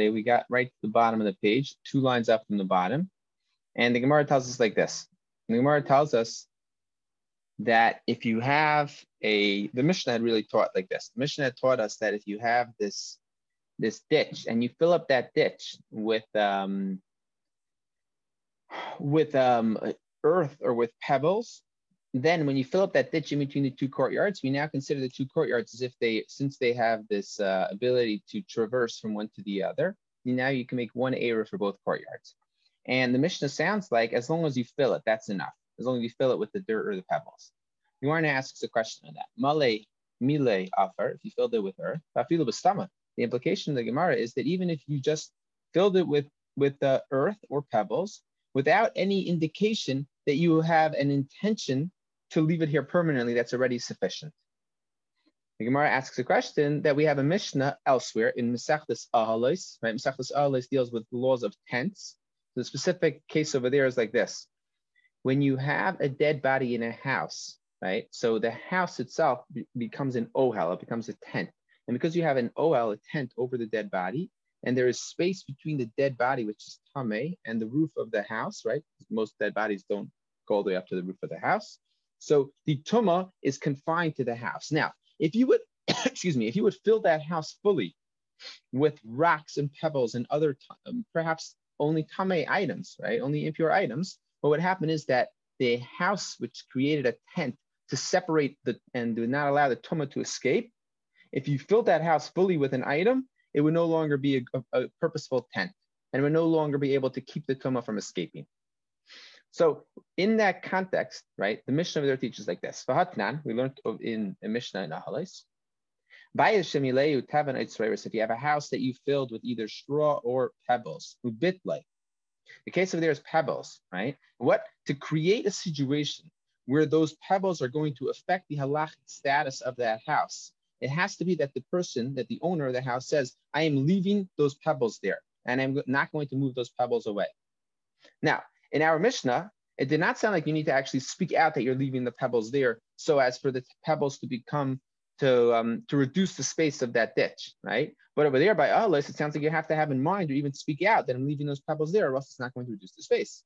yesterday, we got right to the bottom of the page, two lines up from the bottom. And the Gemara tells us like this. The Gemara tells us that if you have a, the Mishnah had really taught like this. The Mishnah had taught us that if you have this, this ditch and you fill up that ditch with, um, with um, earth or with pebbles, then when you fill up that ditch in between the two courtyards, we now consider the two courtyards as if they, since they have this uh, ability to traverse from one to the other, now you can make one area for both courtyards. And the Mishnah sounds like as long as you fill it, that's enough. As long as you fill it with the dirt or the pebbles. You want to ask a question on that. Male, mile, afar, if you filled it with earth. The implication of the Gemara is that even if you just filled it with, with the earth or pebbles, without any indication that you have an intention to leave it here permanently, that's already sufficient. The Gemara asks a question that we have a Mishnah elsewhere in Mesachlis Ahalos, right? Mesachlis Ahalos deals with laws of tents. The specific case over there is like this. When you have a dead body in a house, right? So the house itself be becomes an ohel, it becomes a tent. And because you have an ohel, a tent over the dead body, and there is space between the dead body, which is tame, and the roof of the house, right? Most dead bodies don't go all the way up to the roof of the house. So the tuma is confined to the house. Now, if you would, excuse me, if you would fill that house fully with rocks and pebbles and other, um, perhaps only tame items, right? Only impure items, what would happen is that the house which created a tent to separate the and do not allow the tuma to escape, if you filled that house fully with an item, it would no longer be a, a, a purposeful tent and would no longer be able to keep the tuma from escaping. So in that context, right, the Mishnah there teaches like this. Vahatnan, we learned in a Mishnah in Ahalis. If you have a house that you filled with either straw or pebbles, ubitlay. The case over there is pebbles, right? What to create a situation where those pebbles are going to affect the halachic status of that house. It has to be that the person, that the owner of the house says, I am leaving those pebbles there and I'm not going to move those pebbles away. Now, in our Mishnah, it did not sound like you need to actually speak out that you're leaving the pebbles there so as for the pebbles to become to um, to reduce the space of that ditch, right? But over there by Ahalis, it sounds like you have to have in mind or even speak out that I'm leaving those pebbles there, or else it's not going to reduce the space.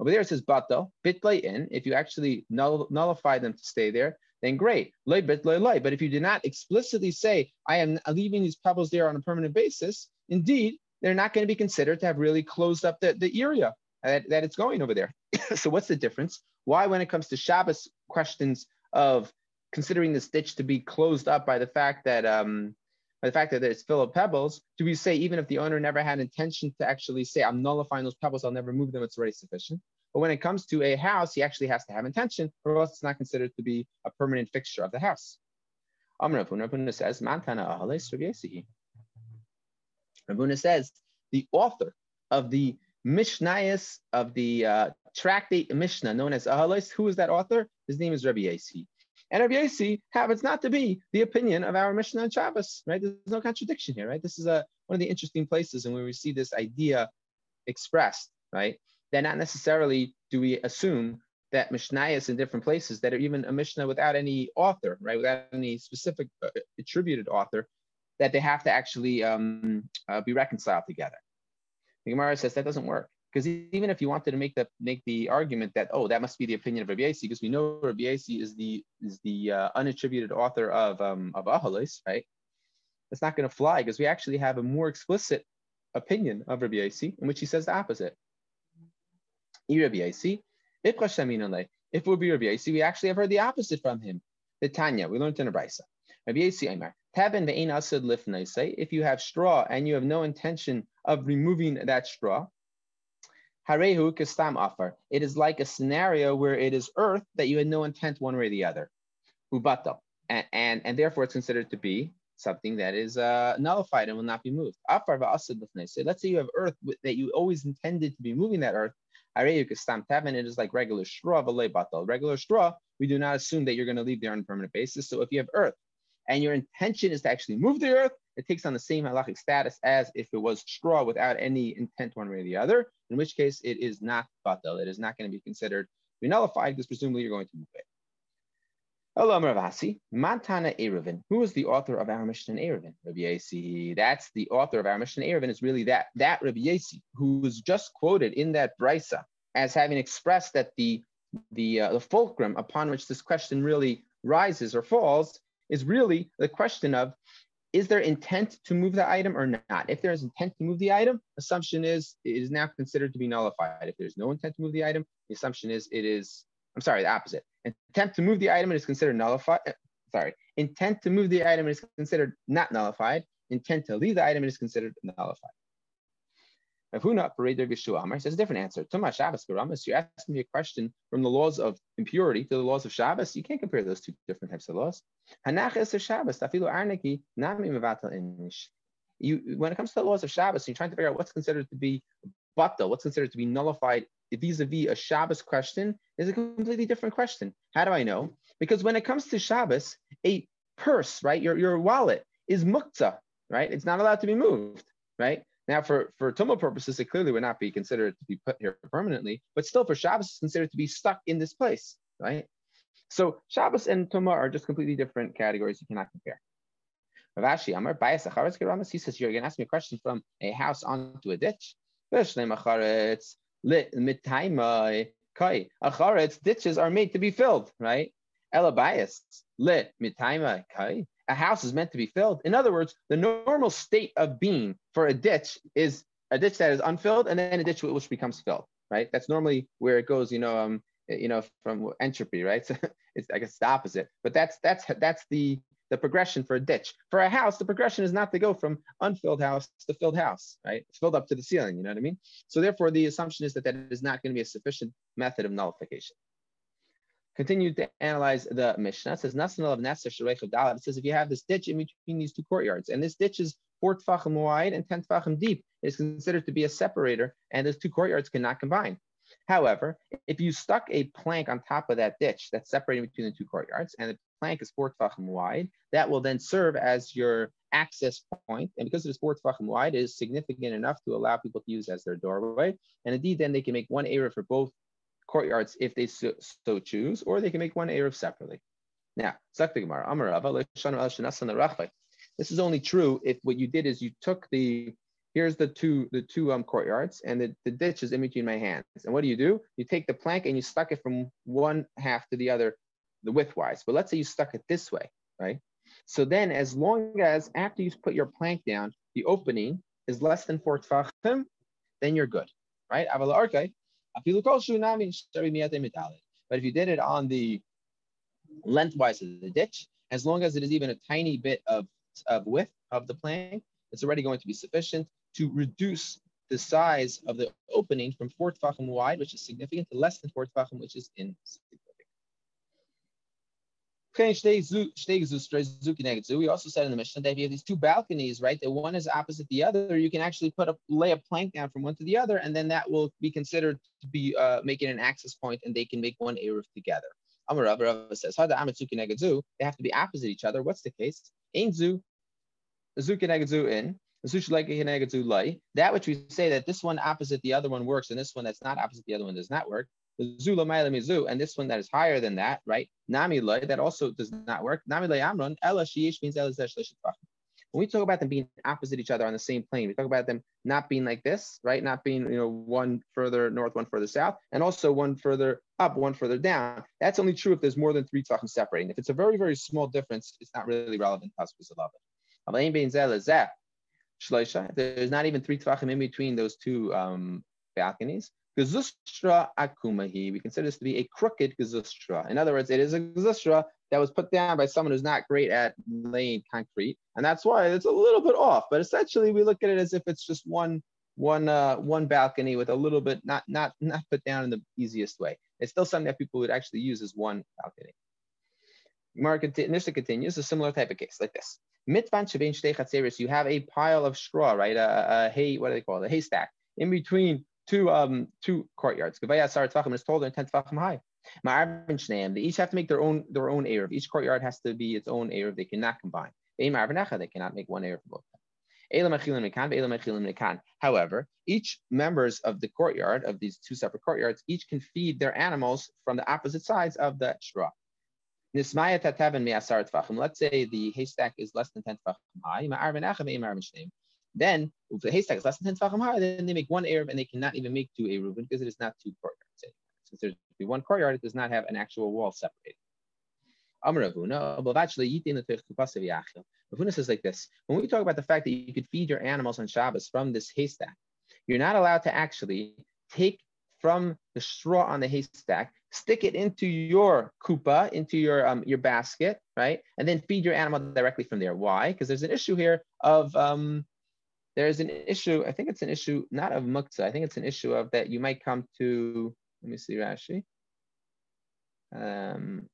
Over there it says bato, bitlay in. If you actually null, nullify them to stay there, then great. Lay bitlay lay. But if you do not explicitly say I am leaving these pebbles there on a permanent basis, indeed, they're not going to be considered to have really closed up the, the area that, that it's going over there. so what's the difference? Why, when it comes to Shabbos questions of considering the ditch to be closed up by the fact that um, by the fact that it's full of pebbles, do we say even if the owner never had intention to actually say I'm nullifying those pebbles, I'll never move them, it's already sufficient. But when it comes to a house, he actually has to have intention, or else it's not considered to be a permanent fixture of the house. Rav Huna says, Rav Huna says, the author of the Mishnayos of the uh, tractate Mishnah known as Ahalos. Who is that author? His name is Rabbi Yossi. And Rabbi Yossi happens not to be the opinion of our Mishnah and Shabbos, right? There's no contradiction here, right? This is a, one of the interesting places and where we see this idea expressed, right? That not necessarily do we assume that Mishnayos in different places that are even a Mishnah without any author, right? Without any specific uh, attributed author, that they have to actually um, uh, be reconciled together. The Gemara says that doesn't work. Because even if you wanted to make the make the argument that oh that must be the opinion of Rabbi Yossi, because we know Rabbi Yossi is the is the uh, unattributed author of um, of Ahalis, right? That's not going to fly because we actually have a more explicit opinion of Rabbi Yossi in which he says the opposite. Rabbi if it would be Rabbi Yossi, we actually have heard the opposite from him. The Tanya, we learned in a brisa. Rabbi Yossi Aymar, Tavin ve'in asad lifnaisei. If you have straw and you have no intention of removing that straw, harehu kastam afar. It is like a scenario where it is earth that you had no intent one way or the other. Ubata. And, and, and therefore it's considered to be something that is uh, nullified and will not be moved. Afar va'asad lifnaisei. Let's say you have earth that you always intended to be moving that earth. Harehu kastam tavin. It is like regular straw, batal. Regular straw, we do not assume that you're going to leave there on a permanent basis. So if you have earth and your intention is to actually move the earth, it takes on the same halachic status as if it was straw without any intent one way or the other, in which case it is not batal. It is not going to be considered be nullified because presumably you're going to move it. Hello, Ravasi. Mantana Erevin. Who is the author of our Mishnah Erevin? Rabbi Yossi. That's the author of our Mishnah Erevin is really that, that Rabbi Yossi, who was just quoted in that brisa as having expressed that the, the, uh, the fulcrum upon which this question really rises or falls is really the question of is there intent to move the item or not? If there is intent to move the item, assumption is it is now considered to be nullified. If there's no intent to move the item, the assumption is it is, I'm sorry, the opposite. Intent to move the item is considered nullified. Uh, sorry, intent to move the item is considered not nullified. Intent to leave the item is considered nullified. Huna Pareder Geshu Amar says a different answer. Tuma Shabbos Garamas, you're asking me a question from the laws of impurity to the laws of Shabbos. You can't compare those two different types of laws. Hanach is Shabbos, Tafilu Arnaki, Nami Mevatel Inish. You, when it comes to the laws of Shabbos, you're trying to figure out what's considered to be batal, what's considered to be nullified vis-a-vis a Shabbos question is a completely different question. How do I know? Because when it comes to Shabbos, a purse, right, your, your wallet is muktzah, right? It's not allowed to be moved, right? Now, for, for Tumah purposes, it clearly would not be considered to be put here permanently, but still for Shabbos, it's considered to be stuck in this place, right? So Shabbos and Tumah are just completely different categories you cannot compare. Rav Ashi Amar Bias Acharetz Geramas, he says, You're going to ask me a question from a house onto a ditch. Kai. Acharetz ditches are made to be filled, right? Elabias lit mitaima kai. A house is meant to be filled. In other words, the normal state of being for a ditch is a ditch that is unfilled and then a ditch which becomes filled, right? That's normally where it goes, you know, um, you know, from entropy, right? So it's I guess the opposite. But that's that's that's the the progression for a ditch. For a house, the progression is not to go from unfilled house to filled house, right? It's filled up to the ceiling, you know what I mean? So therefore, the assumption is that that is not going to be a sufficient method of nullification. Continue to analyze the Mishnah. It says, It says, if you have this ditch in between these two courtyards, and this ditch is four tfachim wide and 10 tfachim deep, it is considered to be a separator, and those two courtyards cannot combine. However, if you stuck a plank on top of that ditch that's separating between the two courtyards, and the plank is four tefachim wide, that will then serve as your access point. And because it is four tefachim wide, it is significant enough to allow people to use as their doorway. And indeed, then they can make one area for both courtyards if they so, so choose, or they can make one area separately. Now, this is only true if what you did is you took the here's the two the two um courtyards and the, the ditch is in between my hands. And what do you do? You take the plank and you stuck it from one half to the other the widthwise. But let's say you stuck it this way, right? So then as long as after you put your plank down, the opening is less than four tfachim, then you're good, right? But if you did it on the lengthwise of the ditch, as long as it is even a tiny bit of, of width of the plank, it's already going to be sufficient to reduce the size of the opening from four tfachim wide, which is significant, to less than four tfachim, which is insignificant. We also said in the Mishnah that if you have these two balconies, right, that one is opposite the other, you can actually put a lay a plank down from one to the other, and then that will be considered to be uh, making an access point, and they can make one eruv together. Amar Rav says, How the Ametsuki Negaju, They have to be opposite each other. What's the case? Ein zu, in, that which we say that this one opposite the other one works, and this one that's not opposite the other one does not work and this one that is higher than that, right? Nami that also does not work. Nami amron, ela sheesh means when we talk about them being opposite each other on the same plane, we talk about them not being like this, right? Not being, you know, one further north, one further south, and also one further up, one further down. That's only true if there's more than three tefachim separating. If it's a very, very small difference, it's not really relevant to us because it. There's not even three tefachim in between those two um, balconies. Gezustra akumahi. We consider this to be a crooked gezustra. In other words, it is a gezustra that was put down by someone who's not great at laying concrete, and that's why it's a little bit off. But essentially, we look at it as if it's just one one uh, one balcony with a little bit not not not put down in the easiest way. It's still something that people would actually use as one balcony. Market Nishta continues a similar type of case like this. Mitvan you have a pile of straw, right? A, a hay, what do they call it? A haystack in between two um two courtyards. Gavaya is taller than ten tefachim high. They each have to make their own their own erev. Each courtyard has to be its own erev. They cannot combine. They cannot make one erev for both. However, each members of the courtyard of these two separate courtyards each can feed their animals from the opposite sides of the straw. Let's say the haystack is less than 10 tefachim high. Then, the haystack is less than 10 tefachim high, then they make one eruv and they cannot even make two Eruvin because it is not two courtyards. Since there's one courtyard, it does not have an actual wall separated. Rav Huna says like this when we talk about the fact that you could feed your animals on Shabbos from this haystack, you're not allowed to actually take from the straw on the haystack, stick it into your kupa, into your um, your basket, right, and then feed your animal directly from there. Why? Because there's an issue here of um, there's an issue. I think it's an issue not of muktzah. I think it's an issue of that you might come to. Let me see Rashi. Um,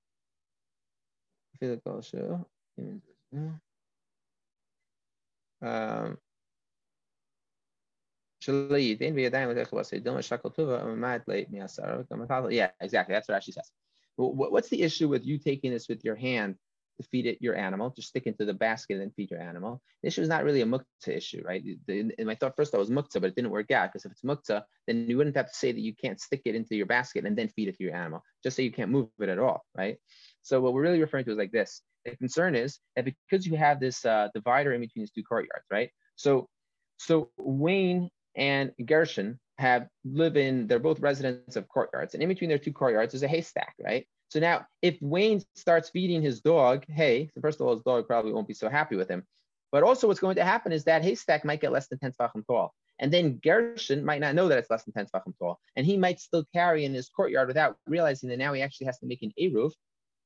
um, yeah, exactly. That's what Rashi says. What's the issue with you taking this with your hand to feed it your animal, just stick into the basket and then feed your animal? The issue is not really a muktzah issue, right? And my thought first thought was muktzah, but it didn't work out because if it's muktzah, then you wouldn't have to say that you can't stick it into your basket and then feed it to your animal. Just say you can't move it at all, right? So what we're really referring to is like this. The concern is that because you have this uh, divider in between these two courtyards, right? So, so Wayne and Gershon have live in, they're both residents of courtyards. And in between their two courtyards is a haystack, right? So now if Wayne starts feeding his dog hay, so first of all, his dog probably won't be so happy with him. But also what's going to happen is that haystack might get less than 10 tefachim tall. And then Gershon might not know that it's less than 10 tefachim tall. And he might still carry in his courtyard without realizing that now he actually has to make an Eruv,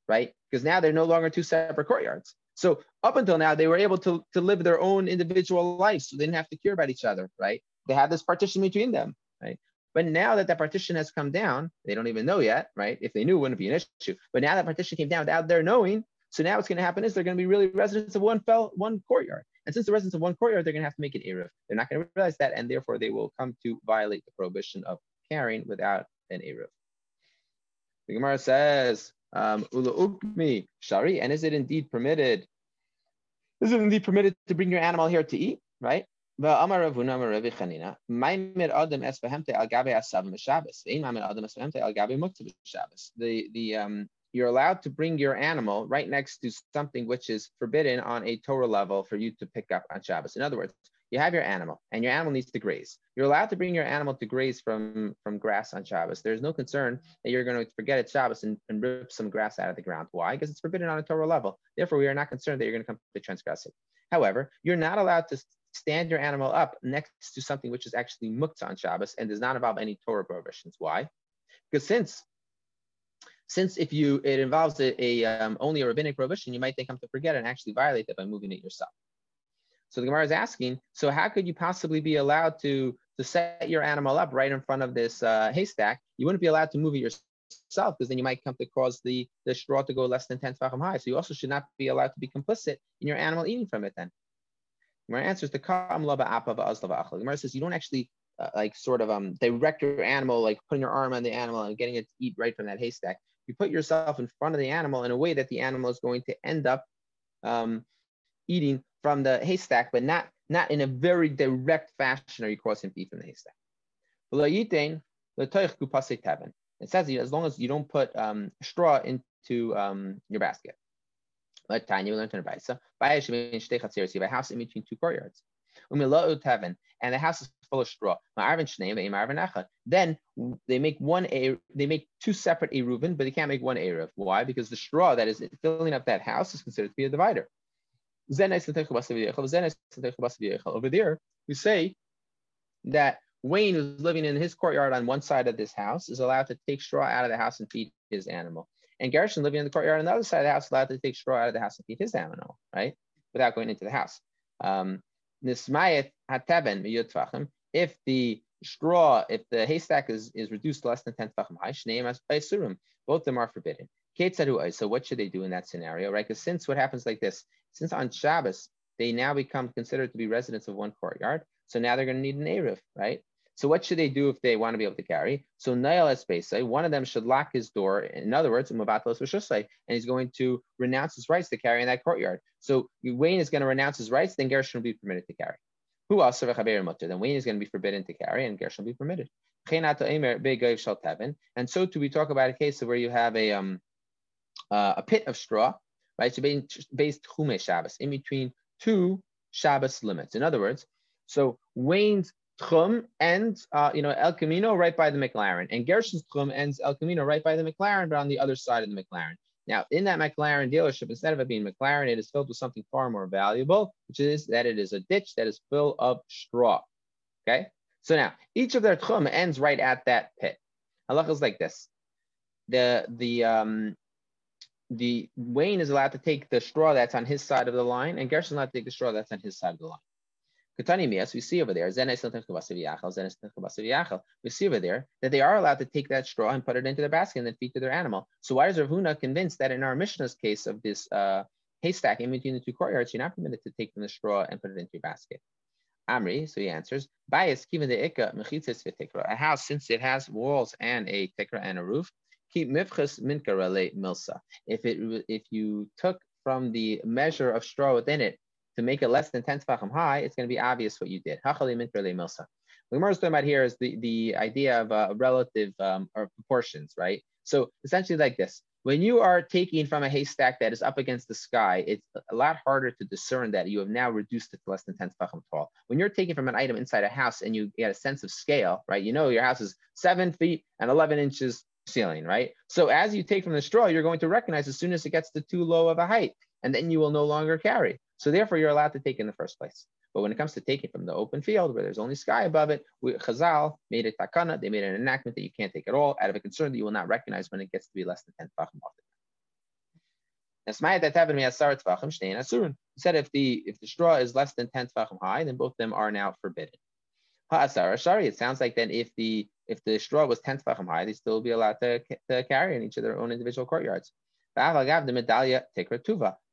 right? Because now they're no longer two separate courtyards. So up until now, they were able to, to live their own individual lives. So they didn't have to care about each other, right? They had this partition between them, right? But now that that partition has come down, they don't even know yet, right? If they knew, it wouldn't be an issue. But now that partition came down without their knowing, so now what's going to happen is they're going to be really residents of one fell one courtyard. And since the residents of one courtyard, they're going to have to make an eruv. They're not going to realize that, and therefore they will come to violate the prohibition of carrying without an eruv. The Gemara says, um, "Ula ukmi shari," and is it indeed permitted? Is it indeed permitted to bring your animal here to eat? Right? The the um you're allowed to bring your animal right next to something which is forbidden on a Torah level for you to pick up on Shabbos. In other words, you have your animal and your animal needs to graze. You're allowed to bring your animal to graze from, from grass on Shabbos. There's no concern that you're going to forget it's Shabbos and, and rip some grass out of the ground. Why? Because it's forbidden on a Torah level. Therefore, we are not concerned that you're going to come to transgress it. However, you're not allowed to stand your animal up next to something which is actually muktzah on Shabbos and does not involve any Torah prohibitions. Why? Because since since if you it involves a, a um, only a rabbinic prohibition, you might think come to forget and actually violate that by moving it yourself. So the Gemara is asking, so how could you possibly be allowed to to set your animal up right in front of this uh, haystack? You wouldn't be allowed to move it yourself because then you might come to cause the, the straw to go less than 10 tefachim high. So you also should not be allowed to be complicit in your animal eating from it then. Gemara answers the kam laba apa va'azlava achla. Gemara says you don't actually uh, like sort of um direct your animal, like putting your arm on the animal and getting it to eat right from that haystack. You put yourself in front of the animal in a way that the animal is going to end up um, eating from the haystack, but not not in a very direct fashion. Are you causing to eat from the haystack? It says as long as you don't put um, straw into um, your basket. Like Tanya, we learned in have a house in between two courtyards. And the house is full of straw. Then they make one they make two separate eruvin, but they can't make one eruv. Why? Because the straw that is filling up that house is considered to be a divider. Over there, we say that Wayne, who's living in his courtyard on one side of this house, is allowed to take straw out of the house and feed his animal. And Gershon living in the courtyard on the other side of the house allowed to take straw out of the house and feed his animal, right? Without going into the house. Um, if the straw, if the haystack is, is reduced less than 10 tefachim high, shneim as both of them are forbidden. So what should they do in that scenario, right? Because since what happens like this, since on Shabbos, they now become considered to be residents of one courtyard, so now they're going to need an Erev, right? So what should they do if they want to be able to carry? So Nail Espesai, one of them should lock his door. In other words, and he's going to renounce his rights to carry in that courtyard. So Wayne is going to renounce his rights, then Gershon will be permitted to carry. Who also Then Wayne is going to be forbidden to carry, and Gershon will be permitted. And so too, we talk about a case where you have a um uh, a pit of straw, right? So based chume Shabbos in between two Shabbos limits. In other words, so Wayne's Tchum ends, uh, you know, El Camino right by the McLaren, and Gershon's Tchum ends El Camino right by the McLaren, but on the other side of the McLaren. Now, in that McLaren dealership, instead of it being McLaren, it is filled with something far more valuable, which is that it is a ditch that is full of straw. Okay. So now each of their tchum ends right at that pit. Halacha is like this: the the um the Wayne is allowed to take the straw that's on his side of the line, and Gershon allowed to take the straw that's on his side of the line. We see over there, we see over there that they are allowed to take that straw and put it into the basket and then feed to their animal. So why is Rav Huna convinced that in our Mishnah's case of this uh, haystack in between the two courtyards, you're not permitted to take from the straw and put it into your basket? Amri, so he answers, bias given the ikka mechitzis v'tikra. A house, since it has walls and a tikra and a roof, keep mifchas minkarale milsa. If it if you took from the measure of straw within it to make it less than 10 tefachim high, it's going to be obvious what you did. Milsa. What we're talking about here is the, the idea of uh, relative um, or proportions, right? So essentially like this when you are taking from a haystack that is up against the sky, it's a lot harder to discern that you have now reduced it to less than 10 tefachim tall. When you're taking from an item inside a house and you get a sense of scale, right? You know your house is seven feet and 11 inches ceiling, right? So as you take from the straw, you're going to recognize as soon as it gets to too low of a height, and then you will no longer carry. So therefore, you're allowed to take in the first place. But when it comes to taking from the open field where there's only sky above it, we, Chazal made a takana, they made an enactment that you can't take it all out of a concern that you will not recognize when it gets to be less than 10 tefachim off He said if the if the straw is less than 10 tefachim high, then both of them are now forbidden. Shari. It sounds like then if the if the straw was 10 tefachim high, they still be allowed to, to carry in each of their own individual courtyards.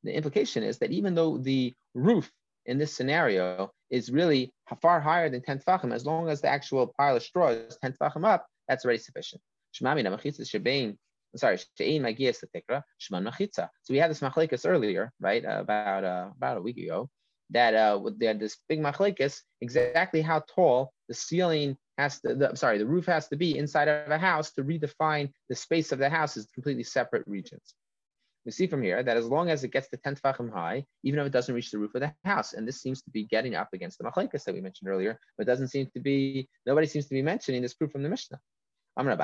The implication is that even though the roof in this scenario is really far higher than 10 tefachim, as long as the actual pile of straw is 10 tefachim up, that's already sufficient. Sorry. So we had this machlekas earlier, right, uh, about uh, about a week ago, that uh, they had this big machlekas, exactly how tall the ceiling has to, the, sorry, the roof has to be inside of a house to redefine the space of the house as completely separate regions we see from here that as long as it gets to 10 tefachim high, even if it doesn't reach the roof of the house, and this seems to be getting up against the machlekes that we mentioned earlier, but doesn't seem to be, nobody seems to be mentioning this proof from the Mishnah. We're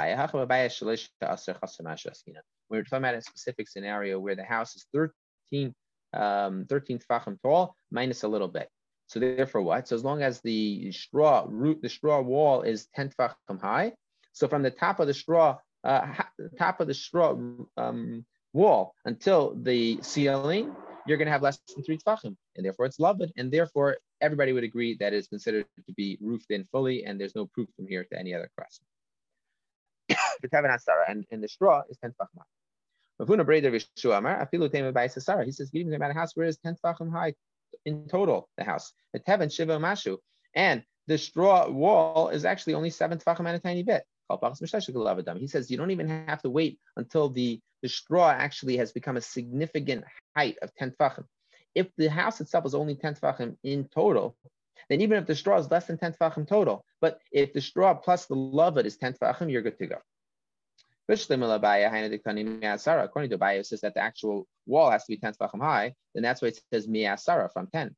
talking about a specific scenario where the house is 13, um, 13 tefachim tall minus a little bit. So therefore what? So as long as the straw root, the straw wall is 10 tefachim high, so from the top of the straw, uh, top of the straw um, wall until the ceiling, you're going to have less than three tefachim, and therefore it's lovud, and therefore everybody would agree that it's considered to be roofed in fully, and there's no proof from here to any other Tevan and, and the straw is 10 tefachim high. He says, even about a house where is 10 tefachim high in total, the house. The Tevan Shiva Mashu. And the straw wall is actually only seven tefachim and a tiny bit. He says you don't even have to wait until the, the straw actually has become a significant height of 10 tefachim. If the house itself is only 10 tefachim in total, then even if the straw is less than 10 tefachim total, but if the straw plus the lovud is 10 tefachim, you're good to go. According to Abaye, it says that the actual wall has to be 10 tefachim high, then that's why it says mi'asara from 10.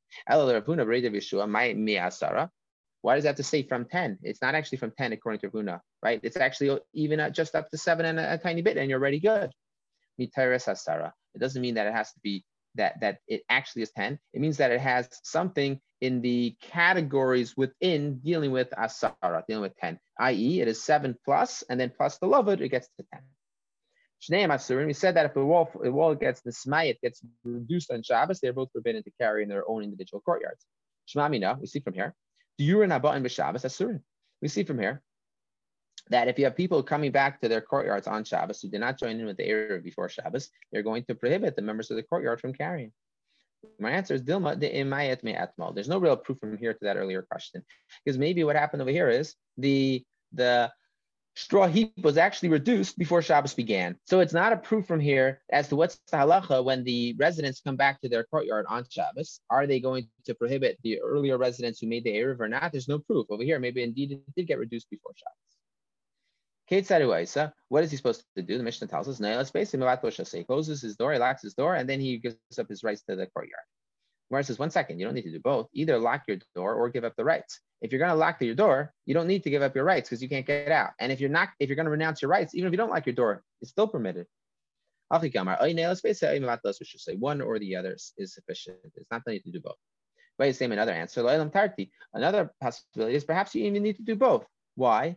Why does that have to say from 10? It's not actually from 10 according to Runa, right? It's actually even just up to seven and a, a tiny bit, and you're already good. Hasara. It doesn't mean that it has to be that that it actually is 10. It means that it has something in the categories within dealing with asara, dealing with 10, i.e., it is seven plus, and then plus the lovud, it gets to 10. Shnei Masurim, we said that if the wall, the wall gets it gets reduced on Shabbos, they're both forbidden to carry in their own individual courtyards. Shmamina, we see from here, The Urina But in Vishavas Asurin. we see from here that if you have people coming back to their courtyards on Shabbos who did not join in with the area before Shabbos, they're going to prohibit the members of the courtyard from carrying. My answer is Dilma de imayet me atmal. There's no real proof from here to that earlier question. Because maybe what happened over here is the the straw heap was actually reduced before Shabbos began. So it's not a proof from here as to what's the halacha when the residents come back to their courtyard on Shabbos. Are they going to prohibit the earlier residents who made the Erev or not? There's no proof. Over here, maybe indeed it did get reduced before Shabbos. What is he supposed to do? The Mishnah tells us, he closes his door, he locks his door, and then he gives up his rights to the courtyard. Where says, one second, you don't need to do both. Either lock your door or give up the rights. If you're going to lock your door, you don't need to give up your rights because you can't get out. And if you're not, if you're going to renounce your rights, even if you don't lock your door, it's still permitted. Oh, say One or the other is sufficient. It's not that you need to do both. But same another answer. Another possibility is perhaps you even need to do both. Why?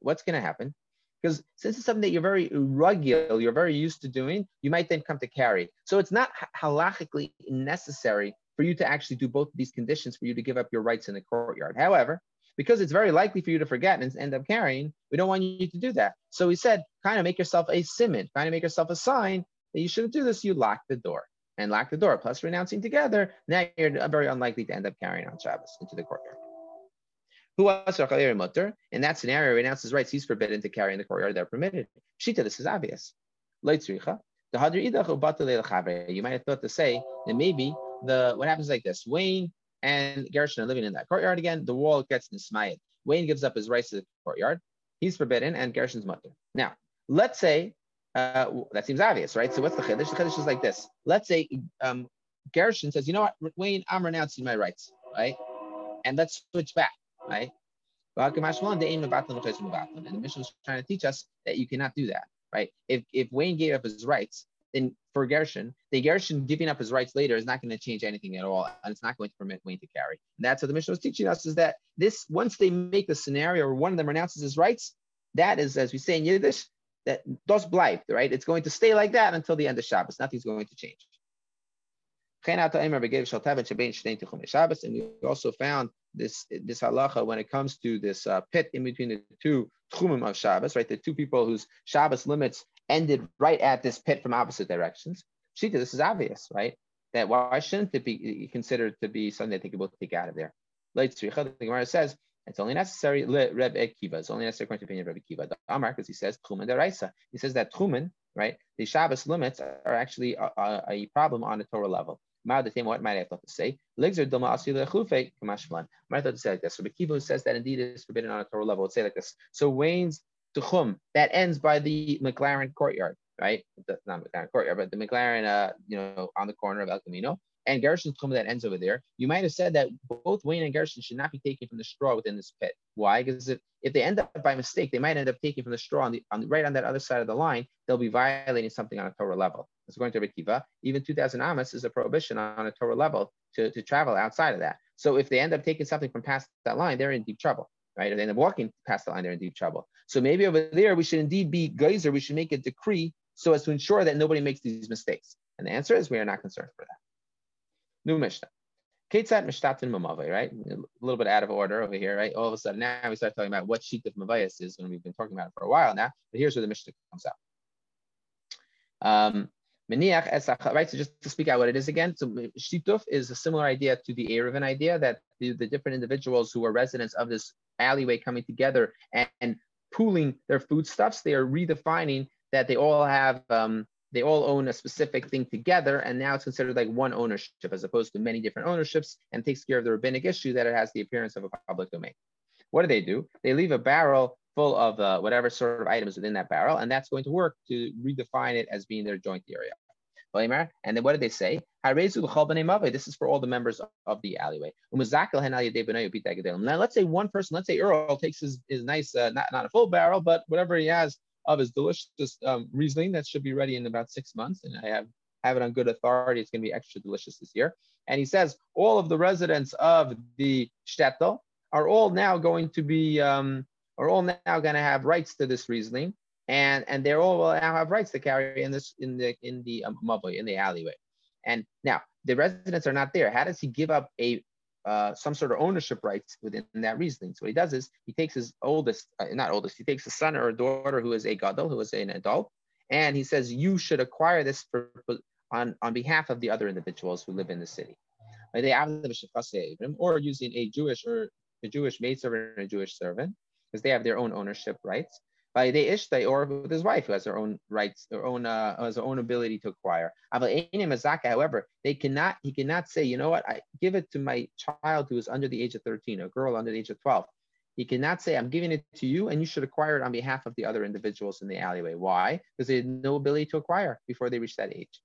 What's going to happen? Because since it's something that you're very rugged, you're very used to doing, you might then come to carry. So it's not halachically necessary for you to actually do both of these conditions for you to give up your rights in the courtyard. However, because it's very likely for you to forget and end up carrying, we don't want you to do that. So he said, kind of make yourself a simon, kind of make yourself a sign that you shouldn't do this. You lock the door and lock the door, plus renouncing together. Now you're very unlikely to end up carrying on Shabbos into the courtyard. Who was mutter? In that scenario, renounces rights. He's forbidden to carry in the courtyard. They're permitted. Shita, this is obvious. You might have thought to say that maybe the what happens like this: Wayne and Gershon are living in that courtyard again. The wall gets nismayed. Wayne gives up his rights to the courtyard. He's forbidden, and Gershon's mutter. Now, let's say uh, that seems obvious, right? So what's the chiddush? The chiddush is like this. Let's say um, Gershon says, you know what, Wayne, I'm renouncing my rights, right? And let's switch back right? And the mission was trying to teach us that you cannot do that, right? If if Wayne gave up his rights, then for Gershon, the Gershon giving up his rights later is not going to change anything at all, and it's not going to permit Wayne to carry. And that's what the mission was teaching us: is that this once they make the scenario where one of them renounces his rights, that is, as we say in Yiddish, that dos bleibt, right? It's going to stay like that until the end of Shabbos. Nothing's going to change. And we also found this this halacha when it comes to this uh, pit in between the two tchumim of Shabbos, right? The two people whose Shabbos limits ended right at this pit from opposite directions. Shita, this is obvious, right? That why shouldn't it be considered to be something that they can both take out of there? Late the Gemara says it's only necessary. Reb Akiva. It's only necessary according to opinion of Reb Akiva. The Amar, because he says Tchumen deraisa. He says that Tchumen, right? The Shabbos limits are actually a, a, a problem on a Torah level. What might I have thought to say? Are doma asila chufe kamashman. Might have thought to say like this. So Reb Akiva says that indeed it is forbidden on a Torah level would say like this. So Wayne's tuchum that ends by the McLaren courtyard, right? The, not McLaren courtyard, but the McLaren, uh, you know, on the corner of El Camino. And Gershon's tuchum that ends over there. You might have said that both Wayne and Gershon should not be taken from the straw within this pit. Why? Because if, if they end up by mistake, they might end up taking from the straw on the, on right on that other side of the line. They'll be violating something on a Torah level. That's going to Reb Akiva. Even 2,000 amas is a prohibition on a Torah level to, to travel outside of that. So if they end up taking something from past that line, they're in deep trouble, right? If they end up walking past the line, they're in deep trouble. So maybe over there, we should indeed be gozer. We should make a decree so as to ensure that nobody makes these mistakes. And the answer is we are not concerned for that. New Mishnah. Ketzat Mishtatin Mamavai, right? A little bit out of order over here, right? All of a sudden now we start talking about what sheet of Mavayas is when we've been talking about it for a while now. But here's where the Mishnah comes out. Um, right? So just to speak out what it is again. So Shituf is a similar idea to the Erevin idea that the, the different individuals who are residents of this alleyway coming together and, and pooling their foodstuffs, they are redefining that they all have um, they all own a specific thing together, and now it's considered like one ownership as opposed to many different ownerships, and takes care of the rabbinic issue that it has the appearance of a public domain. What do they do? They leave a barrel full of uh, whatever sort of items within that barrel, and that's going to work to redefine it as being their joint area. And then what did they say? This is for all the members of the alleyway. Now let's say one person, let's say Earl takes his, his nice, uh, not, not a full barrel, but whatever he has of his delicious um, Riesling that should be ready in about six months. And I have, have it on good authority. It's going to be extra delicious this year. And he says all of the residents of the shtetl are all now going to be, um, are all now going to have rights to this Riesling. And, and they're all will now have rights to carry in this in the in the um, in the alleyway. And now the residents are not there. How does he give up a uh, some sort of ownership rights within that Riesling. So what he does is he takes his oldest, uh, not oldest, he takes a son or a daughter who is a gadol, who is an adult, and he says, you should acquire this for, on, on behalf of the other individuals who live in the city. Or using a Jewish or a Jewish maidservant and a Jewish servant, because they have their own ownership rights by the ishtay or with his wife who has their own rights, their own uh, has their own ability to acquire. However, they cannot he cannot say, you know what, I give it to my child who is under the age of 13, a girl under the age of 12. He cannot say, I'm giving it to you and you should acquire it on behalf of the other individuals in the alleyway. Why? Because they had no ability to acquire before they reach that age.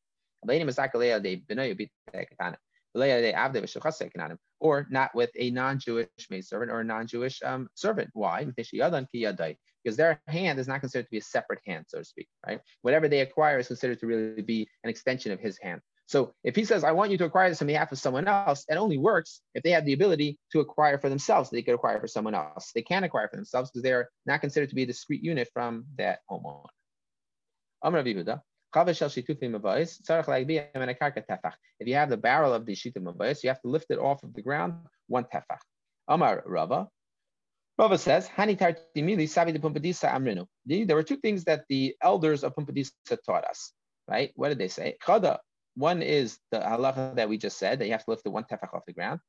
Or not with a non-Jewish maidservant or a non-Jewish um, servant. Why? Because their hand is not considered to be a separate hand, so to speak, right? Whatever they acquire is considered to really be an extension of his hand. So if he says, I want you to acquire this on behalf of someone else, it only works if they have the ability to acquire for themselves. They could acquire for someone else. They can't acquire for themselves because they're not considered to be a discrete unit from that homeowner. If you have the barrel of the shita mabayis, you have to lift it off of the ground one tefach. Amar Rava. Rava says, Hani sabi de amrinu. There were two things that the elders of Pumbedisa taught us, right? What did they say? Chada one is the halacha that we just said that you have to lift the one tefach off the ground.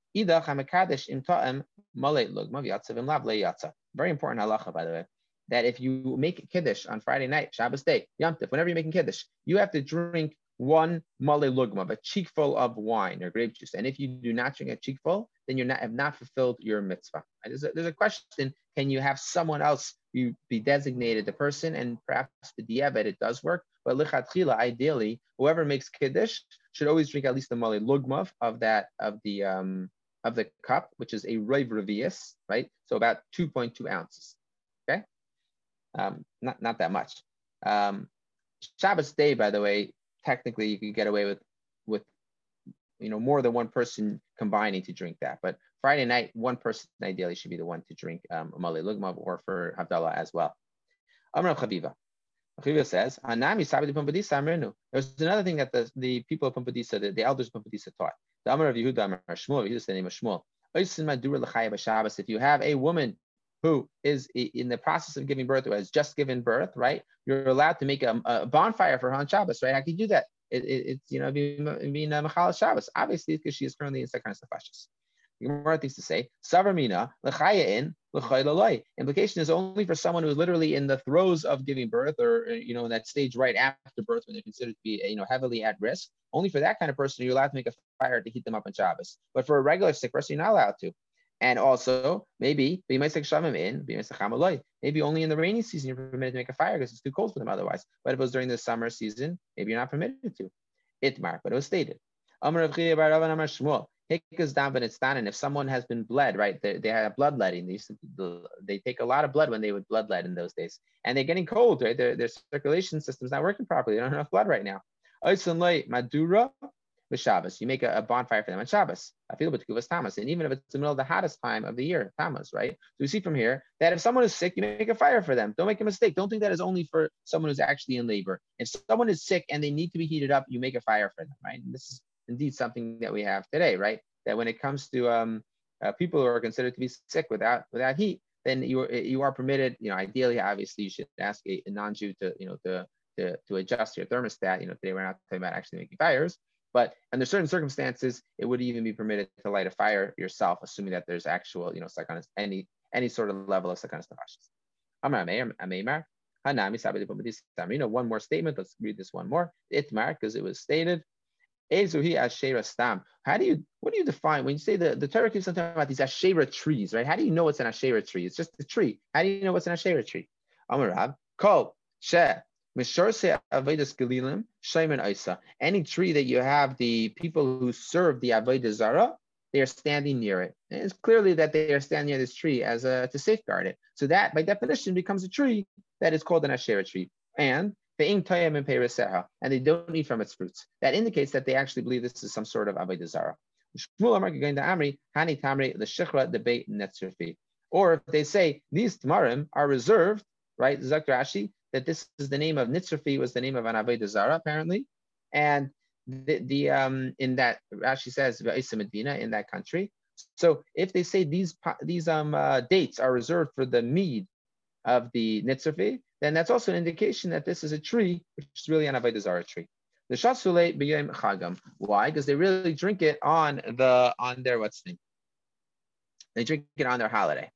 Very important halacha, by the way, that if you make kiddush on Friday night, Shabbos day, Yom Tov, whenever you're making kiddush, you have to drink one male lugma, a cheekful of wine or grape juice. And if you do not drink a cheekful, then you have not fulfilled your mitzvah. There's, a, there's a question: Can you have someone else be, be designated the person? And perhaps the diabet it does work, but lichatchila, ideally, whoever makes kiddush should always drink at least the male lugmav of that of the um, of the cup, which is a rive revius, right? So about 2.2 ounces. Um, not not that much. Um, Shabbos day, by the way, technically you could get away with with you know more than one person combining to drink that, but Friday night, one person ideally should be the one to drink um, male lugmav or for Havdalah as well. Amr Chaviva. Chivya says. There's another thing that the, the people of Pumbedisa, the, the elders of Pumbedisa taught. The Amar of Yehuda Amar Shmuel, Yehuda the name of Shmuel. If you have a woman who is in the process of giving birth or has just given birth, right? You're allowed to make a, a bonfire for her on Shabbos, right? How can you do that? It, it, it's, you know, being, a Machal Shabbos. Obviously, because she is currently in Sakran Safashis. Gemara things to say, Savramina, in, Implication is only for someone who's literally in the throes of giving birth or, uh, you know, in that stage right after birth when they're considered to be, you know, heavily at risk. Only for that kind of person, you're allowed to make a fire to heat them up on Shabbos. But for a regular sick person, you're not allowed to. And also, maybe maybe only in the rainy season you're permitted to make a fire because it's too cold for them otherwise. But if it was during the summer season, maybe you're not permitted to. Itmar, but it was stated. Hikkas down and if someone has been bled, right? They, they have bloodletting. They, they take a lot of blood when they would bloodlet in those days. And they're getting cold, right? Their, their circulation system's not working properly. They don't have enough blood right now. Madura Shabbos. You make a, a, bonfire for them on Shabbos. I feel about Kuvas Tammuz. And even if it's the middle of the hottest time of the year, Tammuz, right? So we see from here that if someone is sick, you make a fire for them. Don't make a mistake. Don't think that is only for someone who's actually in labor. If someone is sick and they need to be heated up, you make a fire for them, right? And this is indeed something that we have today, right? That when it comes to um, uh, people who are considered to be sick without without heat, then you are, you are permitted. You know, ideally, obviously, you should ask a, a non-Jew to you know to, to to adjust your thermostat. You know, today we're not talking about actually making fires, but under certain circumstances, it would even be permitted to light a fire yourself, assuming that there's actual you know any any sort of level of sakanus Amar Ameimar. You know, one more statement. Let's read this one more. Itmar, because it was stated Ezuhi Ashera Stam. How do you, what do you define when you say the, the Torah keeps on talking about these Ashera trees, right? How do you know it's an Ashera tree? It's just a tree. How do you know what's an Ashera tree? Amarab, Kol, She, Any tree that you have the people who serve the avodah zarah, they are standing near it. And it's clearly that they are standing near this tree as a to safeguard it. So that by definition becomes a tree that is called an Ashera tree. And and they don't eat from its fruits. That indicates that they actually believe this is some sort of avodah zarah. Or if they say these tamarim are reserved, right? Zakr Rashi, that this is the name of Nitzrafi was the name of an avodah zarah apparently, and the, the um in that Rashi says Medina in that country. So if they say these these um uh, dates are reserved for the mead of the Nitzrafi, then that's also an indication that this is a tree, which is really an Avodah Zarah tree. The Shatsule B'yom Chagam. Why? Because they really drink it on the on their what's name? They drink it on their holiday.